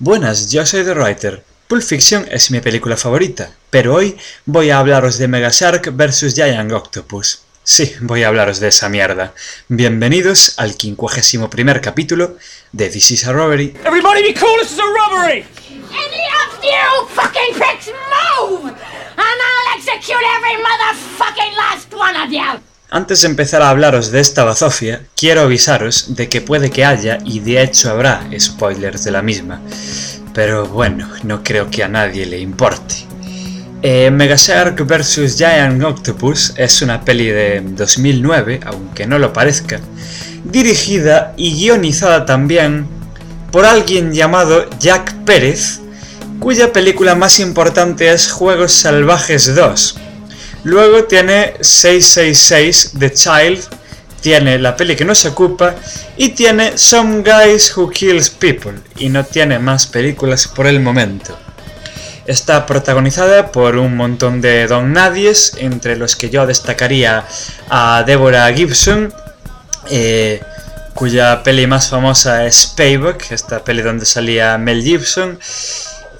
Buenas, yo soy The Writer. Pulp Fiction es mi película favorita, pero hoy voy a hablaros de Mega Shark vs Giant Octopus. Sí, voy a hablaros de esa mierda. Bienvenidos al 51 primer capítulo de This is a Robbery. Everybody be cool, this is a robbery! Any of you fucking pricks move! And I'll execute every motherfucking last one of you! Antes de empezar a hablaros de esta bazofia, quiero avisaros de que puede que haya, y de hecho habrá, spoilers de la misma. Pero bueno, no creo que a nadie le importe. Eh, Mega Shark vs. Giant Octopus es una peli de 2009, aunque no lo parezca, dirigida y guionizada también por alguien llamado Jack Pérez, cuya película más importante es Juegos Salvajes 2, Luego tiene 666 The Child, tiene la peli que no se ocupa y tiene Some Guys Who Kills People y no tiene más películas por el momento. Está protagonizada por un montón de don nadies, entre los que yo destacaría a Deborah Gibson, eh, cuya peli más famosa es Payback, esta peli donde salía Mel Gibson,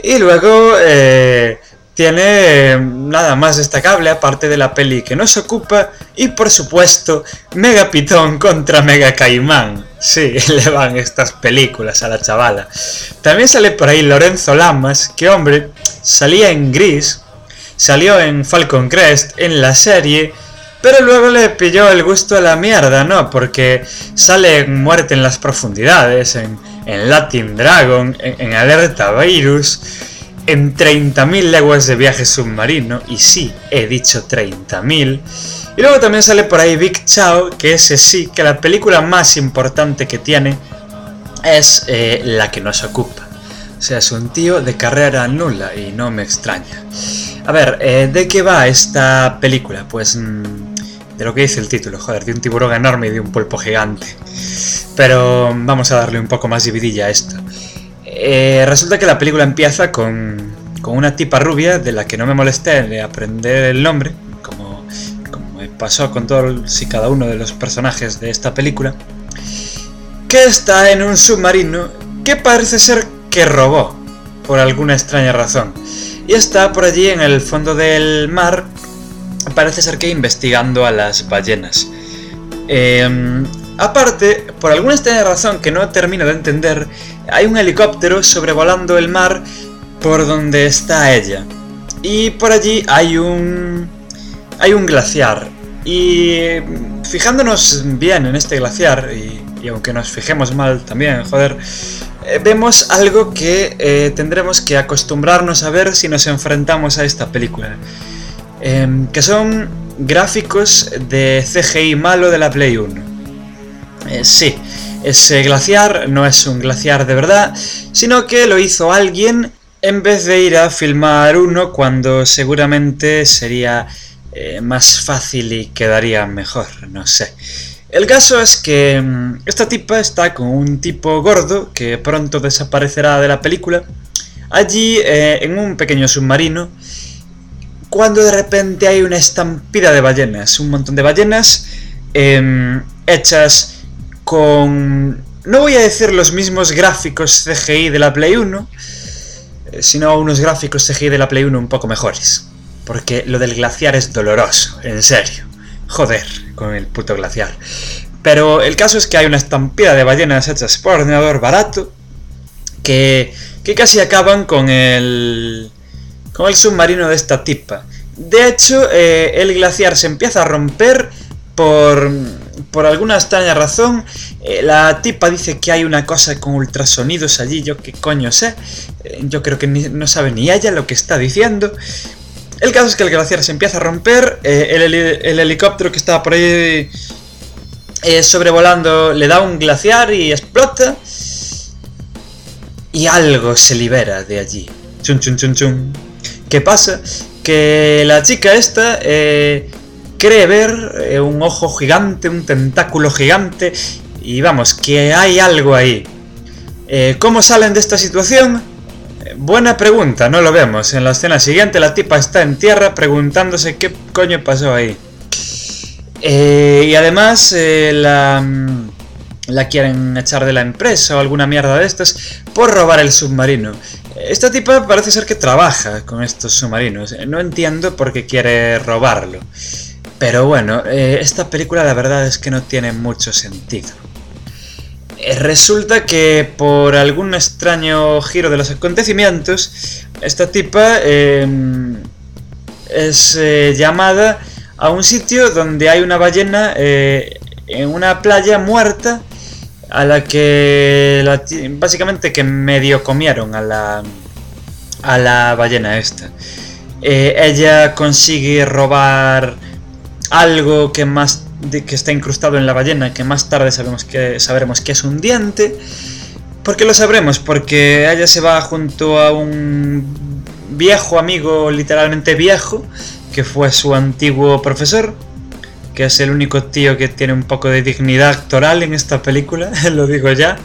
y luego eh, tiene em, nada más destacable aparte de la peli que nos ocupa y por supuesto Mega Pitón contra Mega Caimán. Sí, le van estas películas a la chavala. También sale por ahí Lorenzo Lamas, que hombre, salía en Gris, salió en Falcon Crest, en la serie, pero luego le pilló el gusto a la mierda, ¿no? Porque sale en Muerte en las Profundidades, en, Latin Dragon, en, en Alerta Virus en 30.000 leguas de viaje submarino, y sí, he dicho 30.000. Y luego también sale por ahí Big Chao, que ese sí, que la película más importante que tiene es eh, la que nos ocupa. O sea, es un tío de carrera nula y no me extraña. A ver, eh, ¿de qué va esta película? Pues mm, de lo que dice el título, joder, de un tiburón enorme y de un pulpo gigante. Pero vamos a darle un poco más dividilla a esto. Eh, resulta que la película empieza con, una tipa rubia de la que no me molesté de aprender el nombre, como, como pasó con todos y cada uno de los personajes de esta película, que está en un submarino que parece ser que robó, por alguna extraña razón, y está por allí en el fondo del mar, parece ser que investigando a las ballenas. Em, aparte, por alguna extraña razón que no termino de entender, hay un helicóptero sobrevolando el mar por donde está ella. Y por allí hay un. hay un glaciar. Y fijándonos bien en este glaciar, y, aunque nos fijemos mal también, joder, eh, vemos algo que eh, tendremos que acostumbrarnos a ver si nos enfrentamos a esta película. Em, que son gráficos de CGI malo de la Play 1. Eh, sí, ese glaciar no es un glaciar de verdad, sino que lo hizo alguien en vez de ir a filmar uno cuando seguramente sería eh, más fácil y quedaría mejor, no sé. El caso es que mm, esta tipa está con un tipo gordo que pronto desaparecerá de la película, allí eh, en un pequeño submarino, cuando de repente hay una estampida de ballenas, un montón de ballenas em, hechas con... No voy a decir los mismos gráficos CGI de la Play 1, eh, sino unos gráficos CGI de la Play 1 un poco mejores. Porque lo del glaciar es doloroso, en serio. Joder, con el puto glaciar. Pero el caso es que hay una estampida de ballenas hechas por ordenador barato que, que casi acaban con el, con el submarino de esta tipa. De hecho, eh, el glaciar se empieza a romper por, por alguna extraña razón, eh, la tipa dice que hay una cosa con ultrasonidos allí, yo qué coño sé, eh, yo creo que no sabe ni ella lo que está diciendo. El caso es que el glaciar se empieza a romper, eh, el, helicóptero que estaba por ahí sobrevolando le da un glaciar y explota. Y algo se libera de allí. Chun, chun, chun, chun. ¿Qué pasa? Que la chica esta cree ver eh, un ojo gigante, un tentáculo gigante, y vamos, que hay algo ahí. Eh, ¿Cómo salen de esta situación? Eh, buena pregunta, no lo vemos. En la escena siguiente la tipa está en tierra preguntándose qué coño pasó ahí. y además la, la quieren echar de la empresa o alguna mierda de estas por robar el submarino. Esta tipa parece ser que trabaja con estos submarinos. No entiendo por qué quiere robarlo. Pero bueno, eh, esta película la verdad es que no tiene mucho sentido. Eh, resulta que por algún extraño giro de los acontecimientos, esta tipa em, es eh, llamada a un sitio donde hay una ballena en una playa muerta a la que básicamente que medio comieron a la a la ballena esta. Ella consigue robar algo que más que está incrustado en la ballena, que más tarde sabemos que sabremos que es un diente. ¿Por qué lo sabremos? Porque ella se va junto a un viejo amigo, literalmente viejo, que fue su antiguo profesor, que es el único tío que tiene un poco de dignidad actoral en esta película, lo digo ya.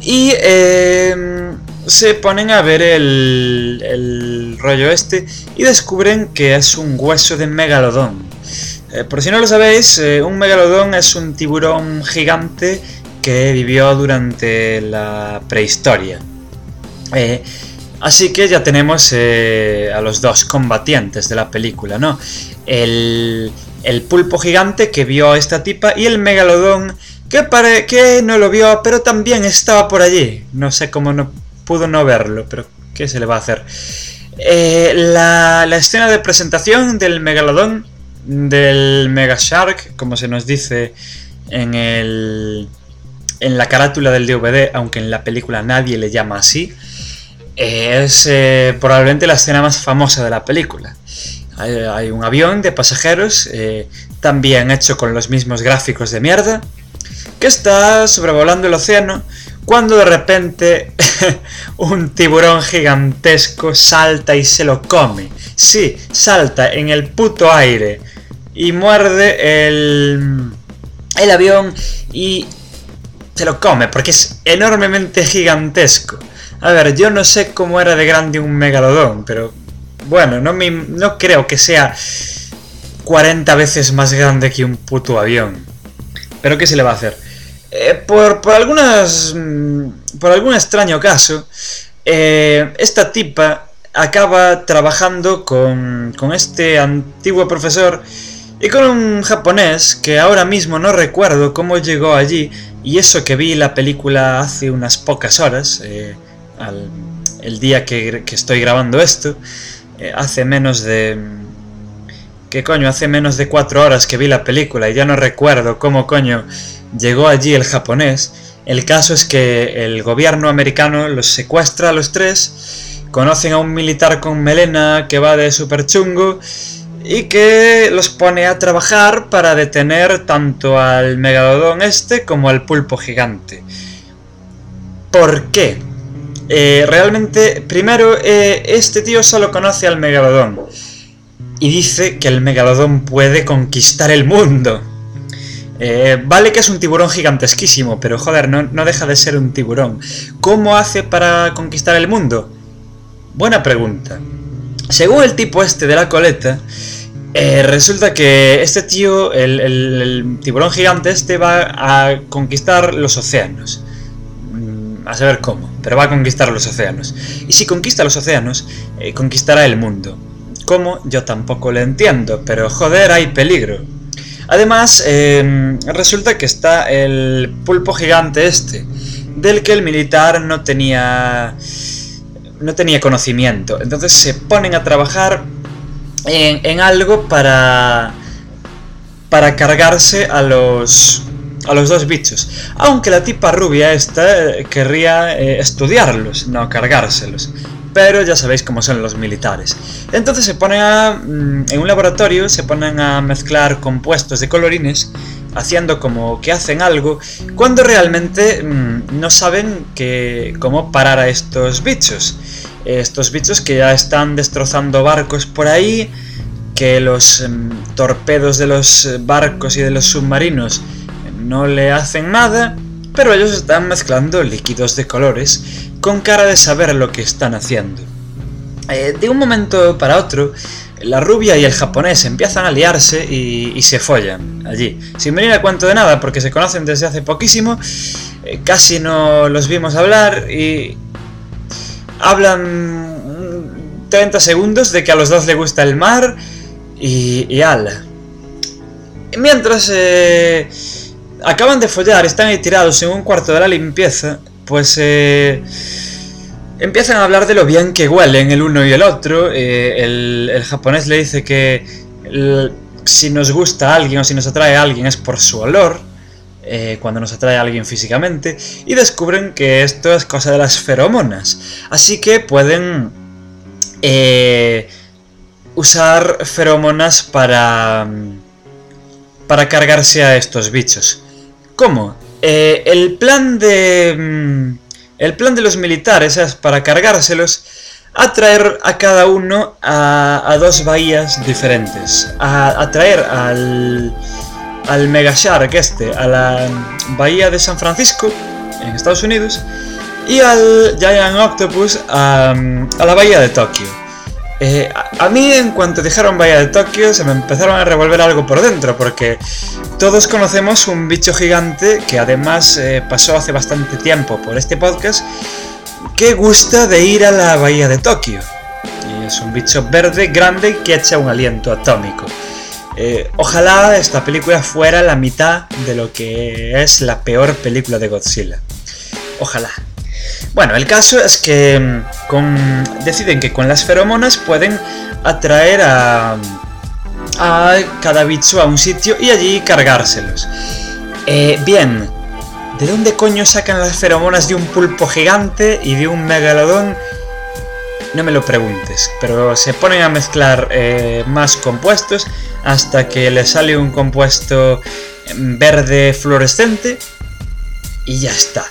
Y em, se ponen a ver el, rollo este y descubren que es un hueso de megalodón. Eh, por si no lo sabéis, eh, un megalodón es un tiburón gigante que vivió durante la prehistoria. Eh, así que ya tenemos a los dos combatientes de la película, ¿no? El, el pulpo gigante que vio a esta tipa y el megalodón que, pare que no lo vio, pero también estaba por allí. No sé cómo no pudo no verlo, pero ¿qué se le va a hacer? La, escena de presentación del megalodón, del Mega Shark, como se nos dice en el en la carátula del DVD, aunque en la película nadie le llama así, es eh, probablemente la escena más famosa de la película. Hay, un avión de pasajeros, eh, también hecho con los mismos gráficos de mierda, que está sobrevolando el océano cuando de repente un tiburón gigantesco salta y se lo come. Sí, salta en el puto aire y muerde el, el avión y se lo come porque es enormemente gigantesco. A ver, yo no sé cómo era de grande un megalodón, pero bueno, no, me, no creo que sea 40 veces más grande que un puto avión. Pero ¿qué se le va a hacer? Eh, por, por, algunas. Mm, por algún extraño caso, eh, esta tipa acaba trabajando con, con este antiguo profesor y con un japonés que ahora mismo no recuerdo cómo llegó allí y eso que vi la película hace unas pocas horas, eh, el día que, estoy grabando esto, eh, hace menos de... ¿Qué coño? Hace menos de cuatro horas que vi la película y ya no recuerdo cómo coño llegó allí el japonés. El caso es que el gobierno americano los secuestra a los tres, conocen a un militar con melena que va de super chungo y que los pone a trabajar para detener tanto al megalodón este como al pulpo gigante. ¿Por qué? Eh, realmente, primero, eh, este tío solo conoce al megalodón. Y dice que el megalodón puede conquistar el mundo. Eh, vale que es un tiburón gigantesquísimo, pero joder, no, no, deja de ser un tiburón. ¿Cómo hace para conquistar el mundo? Buena pregunta. Según el tipo este de la coleta, resulta que este tío, el tiburón gigante este, va a conquistar los océanos a saber cómo, pero va a conquistar los océanos. Y si conquista los océanos, eh, conquistará el mundo. ¿Cómo? Yo tampoco lo entiendo, pero joder, hay peligro. Además, em, resulta que está el pulpo gigante este, del que el militar no tenía no tenía conocimiento. Entonces se ponen a trabajar en, algo para para cargarse a los a los dos bichos. Aunque la tipa rubia esta eh, querría eh, estudiarlos, no cargárselos. Pero ya sabéis cómo son los militares. Entonces se ponen a... Mm, en un laboratorio se ponen a mezclar compuestos de colorines, haciendo como que hacen algo, cuando realmente mm, no saben que, cómo parar a estos bichos. Estos bichos que ya están destrozando barcos por ahí, que los mm, torpedos de los barcos y de los submarinos no le hacen nada, pero ellos están mezclando líquidos de colores con cara de saber lo que están haciendo. Eh, de un momento para otro, la rubia y el japonés empiezan a liarse y, se follan allí. Sin venir a cuento de nada, porque se conocen desde hace poquísimo, eh, casi no los vimos hablar y hablan 30 segundos de que a los dos le gusta el mar y, y ala. Mientras eh, acaban de follar, están ahí tirados en un cuarto de la limpieza, pues... Eh, Empiezan a hablar de lo bien que huelen el uno y el otro. Eh, el, japonés le dice que si nos gusta a alguien o si nos atrae a alguien es por su olor, eh, cuando nos atrae a alguien físicamente, y descubren que esto es cosa de las feromonas. Así que pueden eh, usar feromonas para, para cargarse a estos bichos. ¿Cómo? el plan de mm, el plan de los militares es, para cargárselos, atraer a cada uno a, dos bahías diferentes. A, atraer al, al Mega Shark este, a la bahía de San Francisco, en Estados Unidos, y al Giant Octopus a, la bahía de Tokio. Eh, a, mí, en cuanto dijeron Bahía de Tokio, se me empezaron a revolver algo por dentro, porque todos conocemos un bicho gigante que además eh, pasó hace bastante tiempo por este podcast, que gusta de ir a la Bahía de Tokio. Es un bicho verde, grande, que echa un aliento atómico. Eh, ojalá esta película fuera la mitad de lo que es la peor película de Godzilla. Ojalá. Bueno, el caso es que mm, deciden que con las feromonas pueden atraer a, a cada bicho a un sitio y allí cargárselos. Eh, bien, ¿de dónde coño sacan las feromonas de un pulpo gigante y de un megalodón? No me lo preguntes, pero se ponen a mezclar eh, más compuestos hasta que le sale un compuesto mm, verde fluorescente y ya está.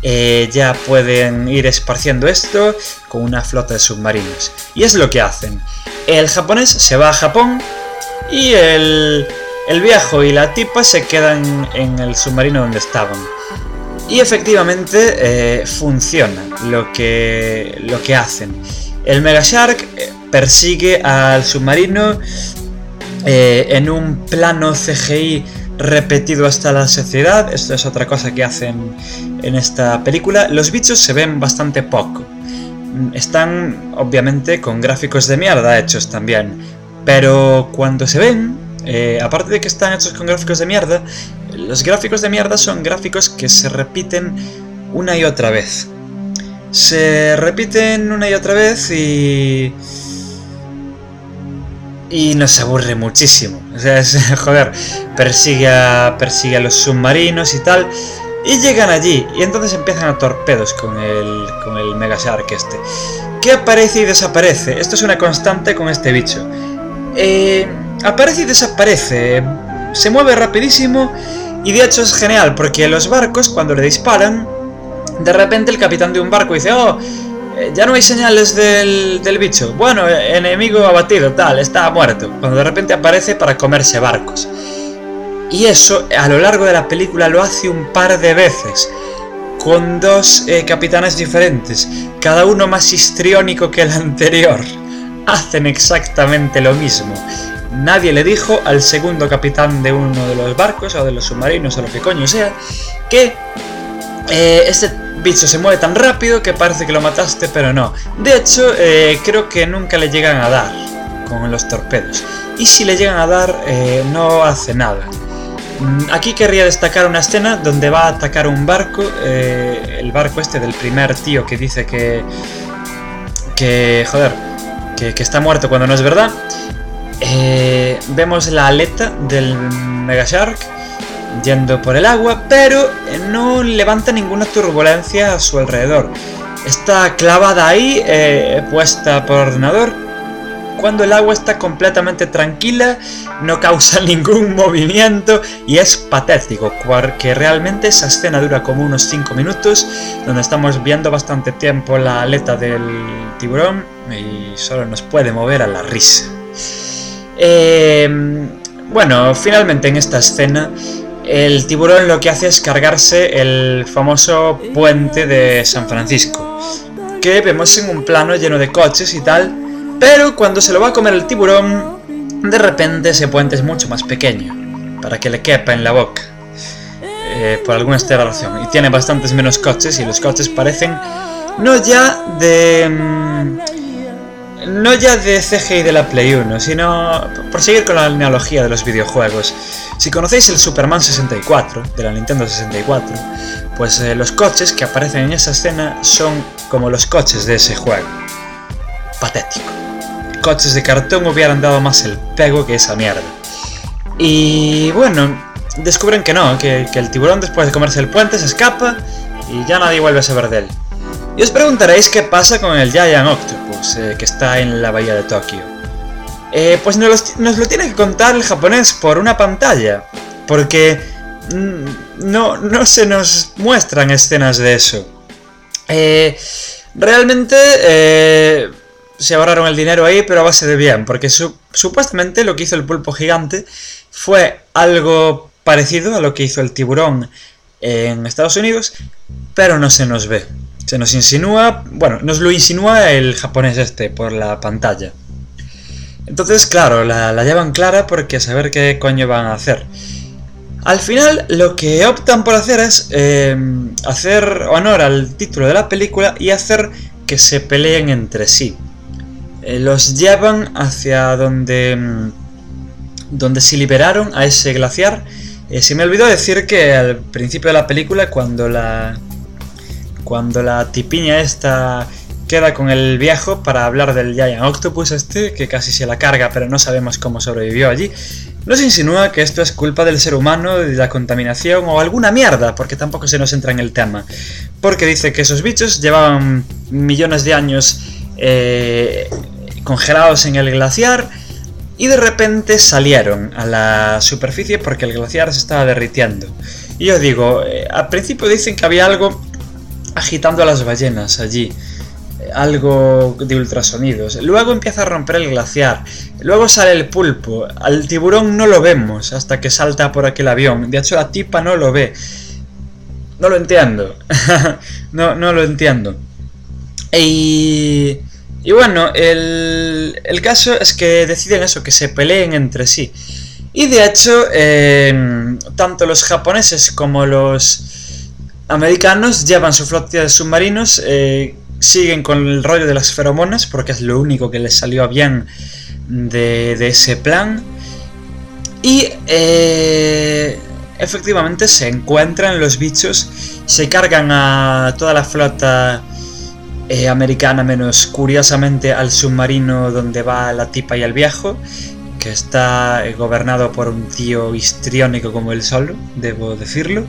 Eh, ya pueden ir esparciendo esto con una flota de submarinos. Y es lo que hacen. El japonés se va a Japón y el, el viejo y la tipa se quedan en el submarino donde estaban. Y efectivamente eh, funciona lo que, lo que hacen. El Mega Shark eh, persigue al submarino en un plano CGI repetido hasta la saciedad. Esto es otra cosa que hacen en esta película. Los bichos se ven bastante poco. Están, obviamente, con gráficos de mierda hechos también. Pero cuando se ven, eh, aparte de que están hechos con gráficos de mierda, los gráficos de mierda son gráficos que se repiten una y otra vez. Se repiten una y otra vez y y nos aburre muchísimo. O sea, es, joder, persigue a, persigue a los submarinos y tal. Y llegan allí y entonces empiezan a torpedos con el, con el Mega Shark este. Que aparece y desaparece. Esto es una constante con este bicho. Eh, aparece y desaparece. Se mueve rapidísimo y de hecho es genial porque los barcos cuando le disparan, de repente el capitán de un barco dice, oh, eh, ya no hay señales del, bicho. Bueno, enemigo abatido, tal, está muerto. Cuando de repente aparece para comerse barcos. Y eso a lo largo de la película lo hace un par de veces. Con dos eh, capitanes diferentes. Cada uno más histriónico que el anterior. Hacen exactamente lo mismo. Nadie le dijo al segundo capitán de uno de los barcos o de los submarinos o lo que coño sea que eh, este bicho se mueve tan rápido que parece que lo mataste, pero no. De hecho, eh, creo que nunca le llegan a dar con los torpedos. Y si le llegan a dar, eh, no hace nada. Mm, aquí querría destacar una escena donde va a atacar un barco, eh, el barco este del primer tío que dice que... que... joder, que, que está muerto cuando no es verdad. Vemos la aleta del Mega Shark yendo por el agua, pero no levanta ninguna turbulencia a su alrededor. Está clavada ahí, eh, puesta por ordenador, cuando el agua está completamente tranquila, no causa ningún movimiento y es patético, porque realmente esa escena dura como unos 5 minutos, donde estamos viendo bastante tiempo la aleta del tiburón y solo nos puede mover a la risa. Eh, bueno, finalmente en esta escena el tiburón lo que hace es cargarse el famoso puente de San Francisco, que vemos en un plano lleno de coches y tal, Pero cuando se lo va a comer el tiburón, de repente ese puente es mucho más pequeño, para que le quepa en la boca. Eh, por alguna extraña razón. Y tiene bastantes menos coches y los coches parecen no ya de... Mm, no ya de CGI de la Play 1, sino por seguir con la analogía de los videojuegos. Si conocéis el Superman 64 de la Nintendo 64, pues eh, los coches que aparecen en esa escena son como los coches de ese juego. Patético. Coches de cartón hubieran dado más el pego que esa mierda. Y bueno, descubren que no, que, el tiburón después de comerse el puente se escapa y ya nadie vuelve a saber de él. Y os preguntaréis qué pasa con el Giant Octopus, eh, que está en la bahía de Tokio. Eh, pues nos, lo tiene que contar el japonés por una pantalla, porque mm, no, no se nos muestran escenas de eso. Eh, realmente se ahorraron el dinero ahí, pero a base de bien, porque supuestamente lo que hizo el pulpo gigante fue algo parecido a lo que hizo el tiburón en Estados Unidos, pero no se nos ve. Se nos insinúa, bueno, nos lo insinúa el japonés este por la pantalla. Entonces, claro, la, llevan clara porque a saber qué coño van a hacer. Al final, lo que optan por hacer es em, hacer honor al título de la película y hacer que se peleen entre sí. Eh, los llevan hacia donde, em, donde se liberaron a ese glaciar eh, se me olvidó decir que al principio de la película, cuando la. Cuando la tipiña esta queda con el viejo para hablar del Giant Octopus este, que casi se la carga, pero no sabemos cómo sobrevivió allí, nos insinúa que esto es culpa del ser humano, de la contaminación o alguna mierda, porque tampoco se nos entra en el tema. Porque dice que esos bichos llevaban millones de años eh, congelados en el glaciar y de repente salieron a la superficie porque el glaciar se estaba derritiendo. Y yo digo, eh, al principio dicen que había algo agitando a las ballenas allí, eh, algo de ultrasonidos. Luego empieza a romper el glaciar, luego sale el pulpo, al tiburón no lo vemos hasta que salta por aquel avión, de hecho la tipa no lo ve. No lo entiendo, no, no lo entiendo. Y... Y bueno, el, caso es que deciden eso, que se peleen entre sí. Y de hecho, eh, tanto los japoneses como los americanos llevan su flotilla de submarinos, eh, siguen con el rollo de las feromonas, porque es lo único que les salió bien de, ese plan. Y eh, efectivamente se encuentran los bichos, se cargan a toda la flota eh, americana, menos curiosamente al submarino donde va la tipa y el viejo, que está gobernado por un tío histriónico como él solo, debo decirlo.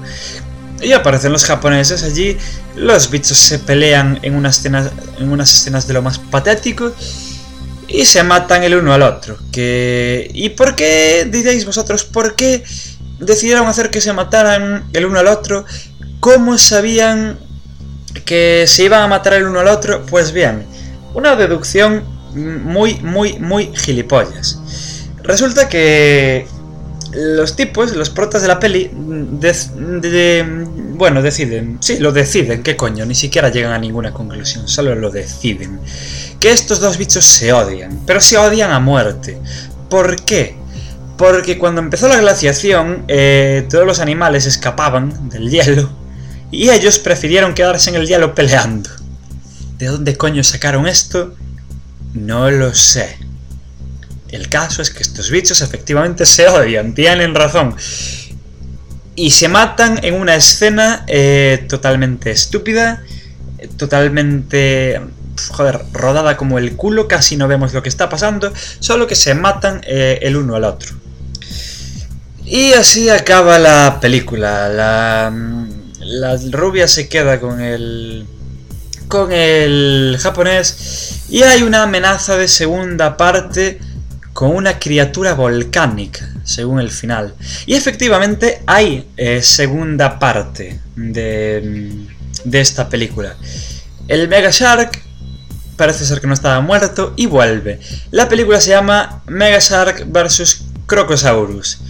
Y aparecen los japoneses allí, los bichos se pelean en unas escenas, en unas escenas de lo más patético y se matan el uno al otro. Que... ¿Y por qué, diréis vosotros, por qué decidieron hacer que se mataran el uno al otro? ¿Cómo sabían que se iban a matar el uno al otro, pues bien, una deducción muy, muy, muy gilipollas. Resulta que los tipos, los protas de la peli, bueno, deciden, sí, lo deciden, qué coño, ni siquiera llegan a ninguna conclusión, solo lo deciden. Que estos dos bichos se odian, pero se odian a muerte. ¿Por qué? Porque cuando empezó la glaciación, eh, todos los animales escapaban del hielo y ellos prefirieron quedarse en el hielo peleando. ¿De dónde coño sacaron esto? No lo sé. El caso es que estos bichos efectivamente se odian, tienen razón. Y se matan en una escena eh, totalmente estúpida, totalmente, joder, rodada como el culo, casi no vemos lo que está pasando, solo que se matan eh, el uno al otro. Y así acaba la película. La, la rubia se queda con el con el japonés y hay una amenaza de segunda parte con una criatura volcánica, según el final. Y efectivamente hay eh, segunda parte de, de esta película. El Mega Shark parece ser que no estaba muerto y vuelve. La película se llama Mega Shark vs. Crocosaurus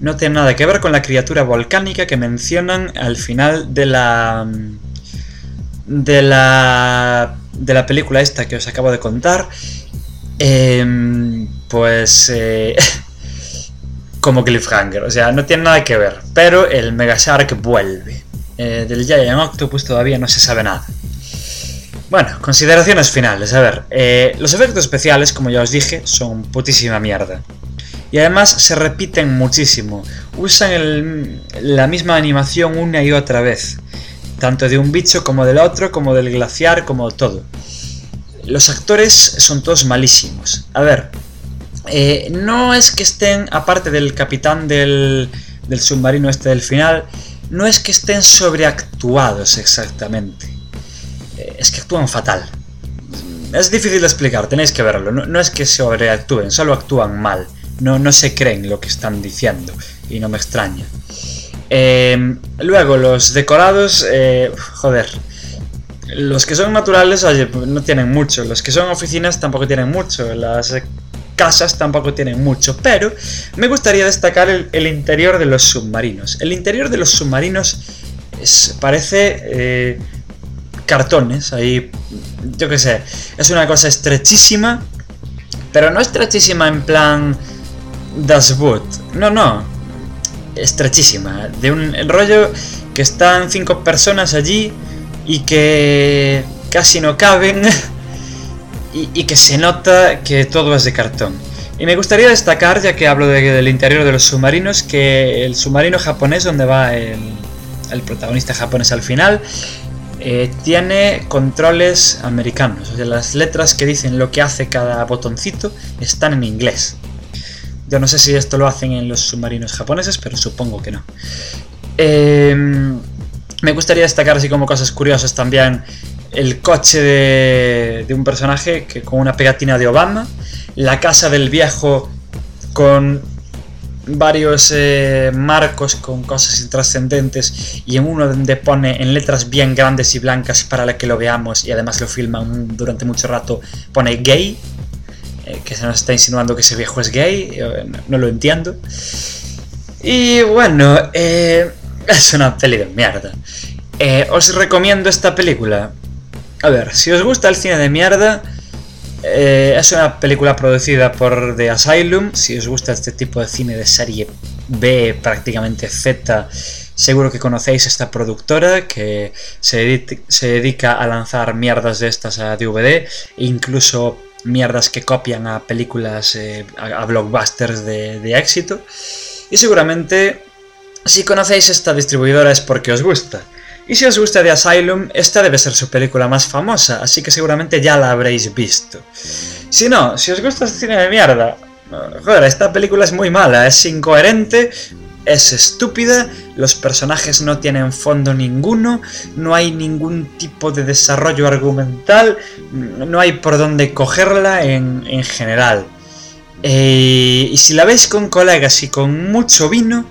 no tiene nada que ver con la criatura volcánica que mencionan al final de la de la de la película esta que os acabo de contar Em, pues... Eh, como cliffhanger, o sea, no tiene nada que ver. Pero el Mega Shark vuelve. Eh, del Giant Octopus todavía no se sabe nada. Bueno, consideraciones finales. A ver, eh, los efectos especiales, como ya os dije, son putísima mierda. Y además se repiten muchísimo. Usan la misma animación una y otra vez. Tanto de un bicho como del otro, como del glaciar, como todo. Los actores son todos malísimos. A ver, eh, no es que estén, aparte del capitán del, del submarino este del final, no es que estén sobreactuados exactamente. Eh, es que actúan fatal. Es difícil de explicar, tenéis que verlo. No, es que sobreactúen, solo actúan mal. No, no se creen lo que están diciendo. Y no me extraña. Eh, luego, los decorados, joder. Los que son naturales, oye, no tienen mucho. Los que son oficinas tampoco tienen mucho. Las casas tampoco tienen mucho, pero me gustaría destacar el, interior de los submarinos. El interior de los submarinos parece eh, cartones, ahí, yo qué sé, es una cosa estrechísima, pero no estrechísima en plan Das Boot, no, no, estrechísima, de un rollo que están cinco personas allí y que casi no caben y, que se nota que todo es de cartón. Y me gustaría destacar, ya que hablo del interior de los submarinos, que el submarino japonés donde va el, protagonista japonés al final, eh, tiene controles americanos. O sea, las letras que dicen lo que hace cada botoncito están en inglés. Yo no sé si esto lo hacen en los submarinos japoneses, pero supongo que no. Em, me gustaría destacar así como cosas curiosas también el coche de, un personaje que, con una pegatina de Obama, la casa del viejo con varios eh, marcos con cosas intrascendentes y en uno donde pone en letras bien grandes y blancas para que lo veamos y además lo filman durante mucho rato pone gay eh, que se nos está insinuando que ese viejo es gay no, lo entiendo. Y bueno eh, es una peli de mierda. Os recomiendo esta película a ver, si os gusta el cine de mierda, eh, es una película producida por The Asylum. Si os gusta este tipo de cine de serie B, prácticamente Z, seguro que conocéis esta productora que se, dedica a lanzar mierdas de estas a DVD, incluso mierdas que copian a películas, eh, a, blockbusters de, de éxito. Y seguramente, si conocéis esta distribuidora es porque os gusta. Y si os gusta The Asylum, esta debe ser su película más famosa, así que seguramente ya la habréis visto. Si no, si os gusta este cine de mierda, joder, esta película es muy mala, es incoherente, es estúpida, los personajes no tienen fondo ninguno, no hay ningún tipo de desarrollo argumental, no hay por dónde cogerla en, general. Eh, y si la veis con colegas y con mucho vino,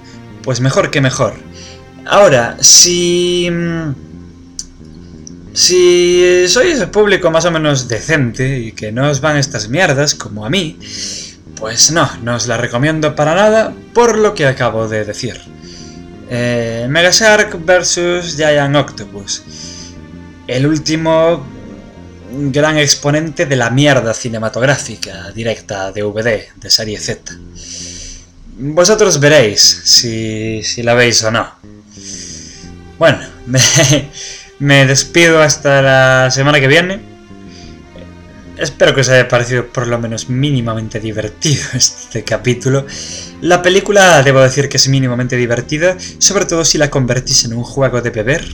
pues mejor que mejor. Ahora, si... Mm, si sois público más o menos decente y que no os van estas mierdas como a mí, pues no, no os la recomiendo para nada por lo que acabo de decir. Eh, Mega Shark vs Giant Octopus. El último gran exponente de la mierda cinematográfica directa de VD, de serie Z. Vosotros veréis si, si la veis o no. Bueno, me, despido hasta la semana que viene. Espero que os haya parecido por lo menos mínimamente divertido este capítulo. La película debo decir que es mínimamente divertida, sobre todo si la convertís en un juego de beber.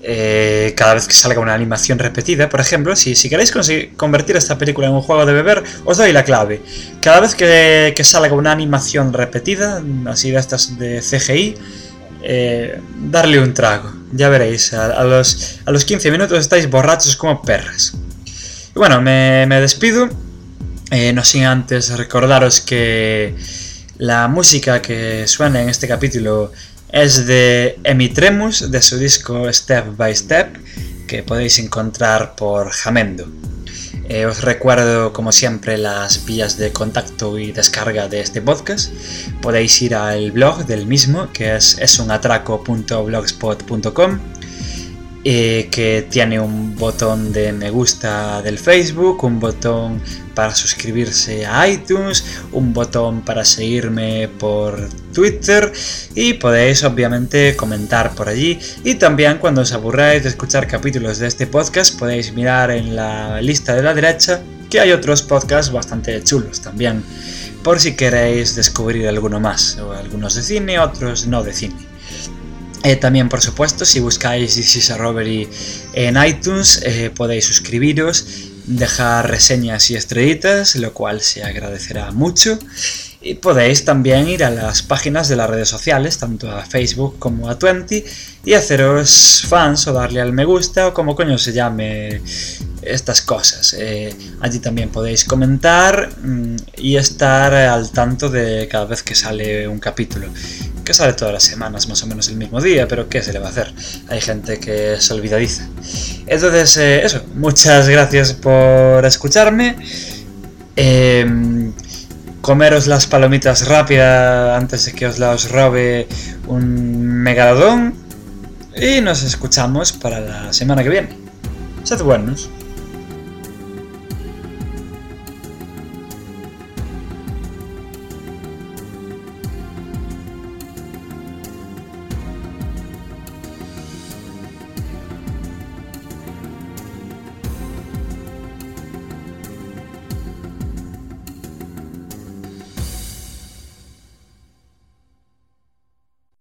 Eh, cada vez que salga una animación repetida, por ejemplo, si, si queréis convertir esta película en un juego de beber, os doy la clave. Cada vez que, que salga una animación repetida, así de estas de CGI, eh, darle un trago. Ya veréis, a, los, a los 15 minutos estáis borrachos como perras. Y bueno, me, despido. Eh, no sin antes recordaros que la música que suena en este capítulo es de Emitremus, de su disco Step by Step, que podéis encontrar por Jamendo. Eh, os recuerdo, como siempre, las vías de contacto y descarga de este podcast. Podéis ir al blog del mismo, que es esunatraco.blogspot.com. eh, que tiene un botón de me gusta del Facebook, un botón para suscribirse a iTunes, un botón para seguirme por Twitter y podéis obviamente comentar por allí y también cuando os aburráis de escuchar capítulos de este podcast podéis mirar en la lista de la derecha que hay otros podcasts bastante chulos también por si queréis descubrir alguno más, o algunos de cine, otros no de cine. Eh, también, por supuesto, si buscáis This is a Robbery en iTunes, eh, podéis suscribiros, dejar reseñas y estrellitas, lo cual se agradecerá mucho. Y podéis también ir a las páginas de las redes sociales, tanto a Facebook como a Twenty, y haceros fans o darle al me gusta o como coño se llame estas cosas. Eh, allí también podéis comentar mm, y estar al tanto de cada vez que sale un capítulo. Que sale todas las semanas, más o menos el mismo día, pero ¿qué se le va a hacer? Hay gente que se olvidadiza. Entonces, eh, eso, muchas gracias por escucharme. Em, comeros las palomitas rápidas antes de que os las robe un megalodón. Y nos escuchamos para la semana que viene. Sed buenos.